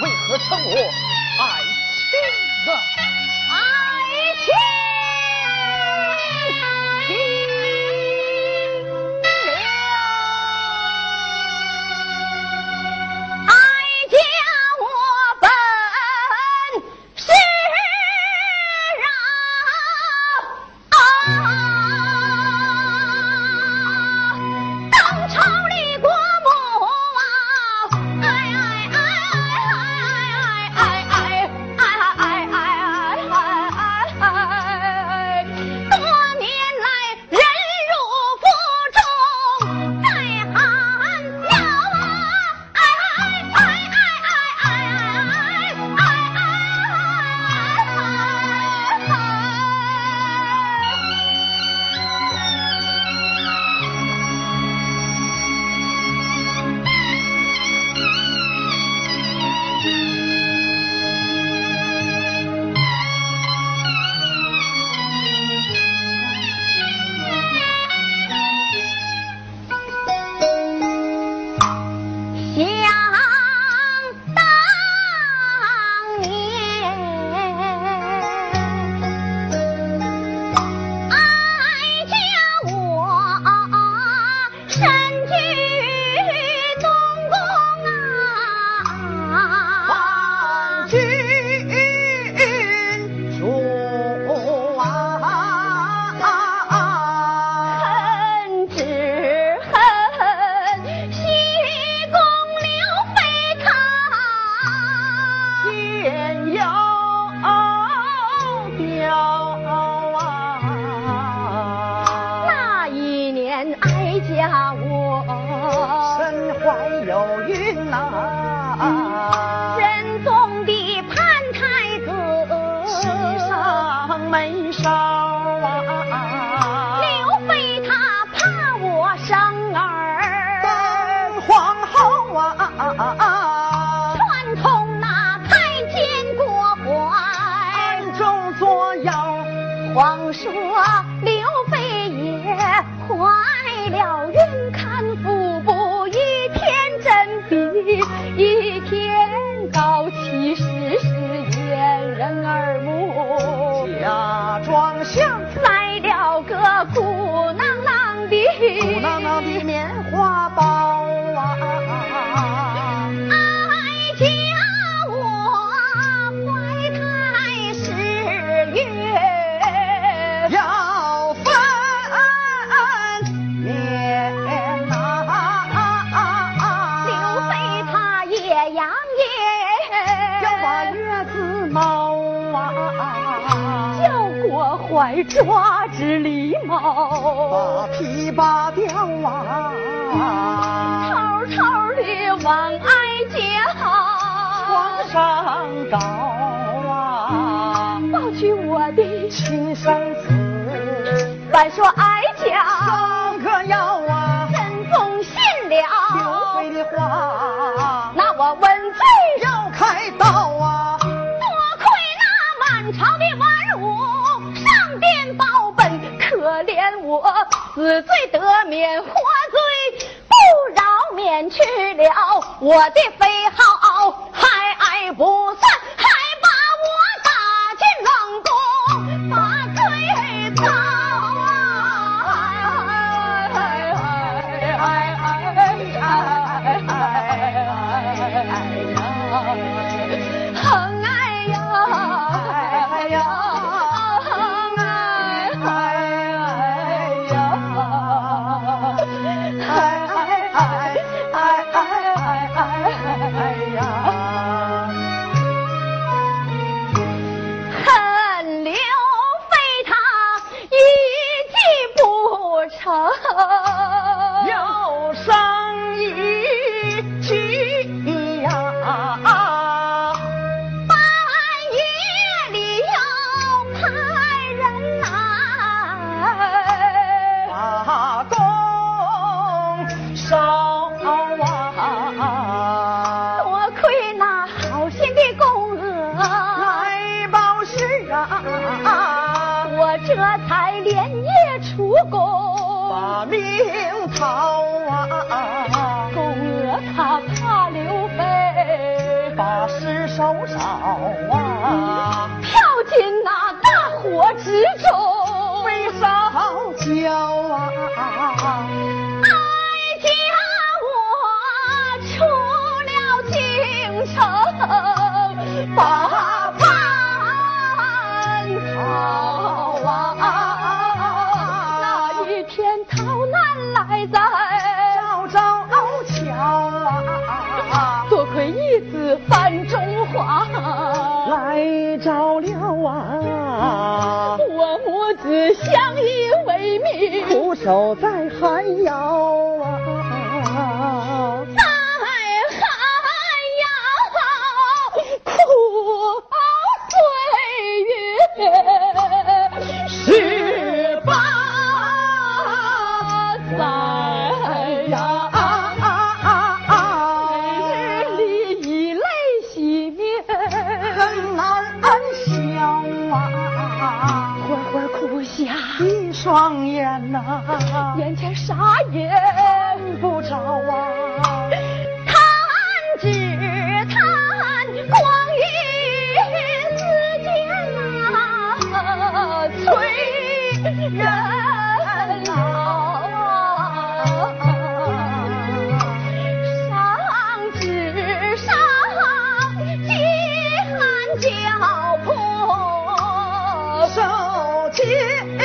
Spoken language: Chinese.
为何称我爱为时时掩人耳目，假装像塞了个鼓囊囊的鼓囊囊的棉花包啊！哀家我怀胎十月要分娩呐，刘备他也扬言。抓只狸猫，把皮扒掉啊，偷偷的往哀家床上搞啊，抱去我的亲生子，再说哀家上个药啊，真奉信了。刘备的话，死罪得免，活罪不饶，免去了。我的非好，还不算。逃啊！公娥她怕刘备，把尸首烧啊，跳进那大火之中，被烧焦相依为命，苦守在寒窑。下，一双眼呐、眼前啥也不着啊，弹指叹光阴似箭呐，催人寒交迫，手起。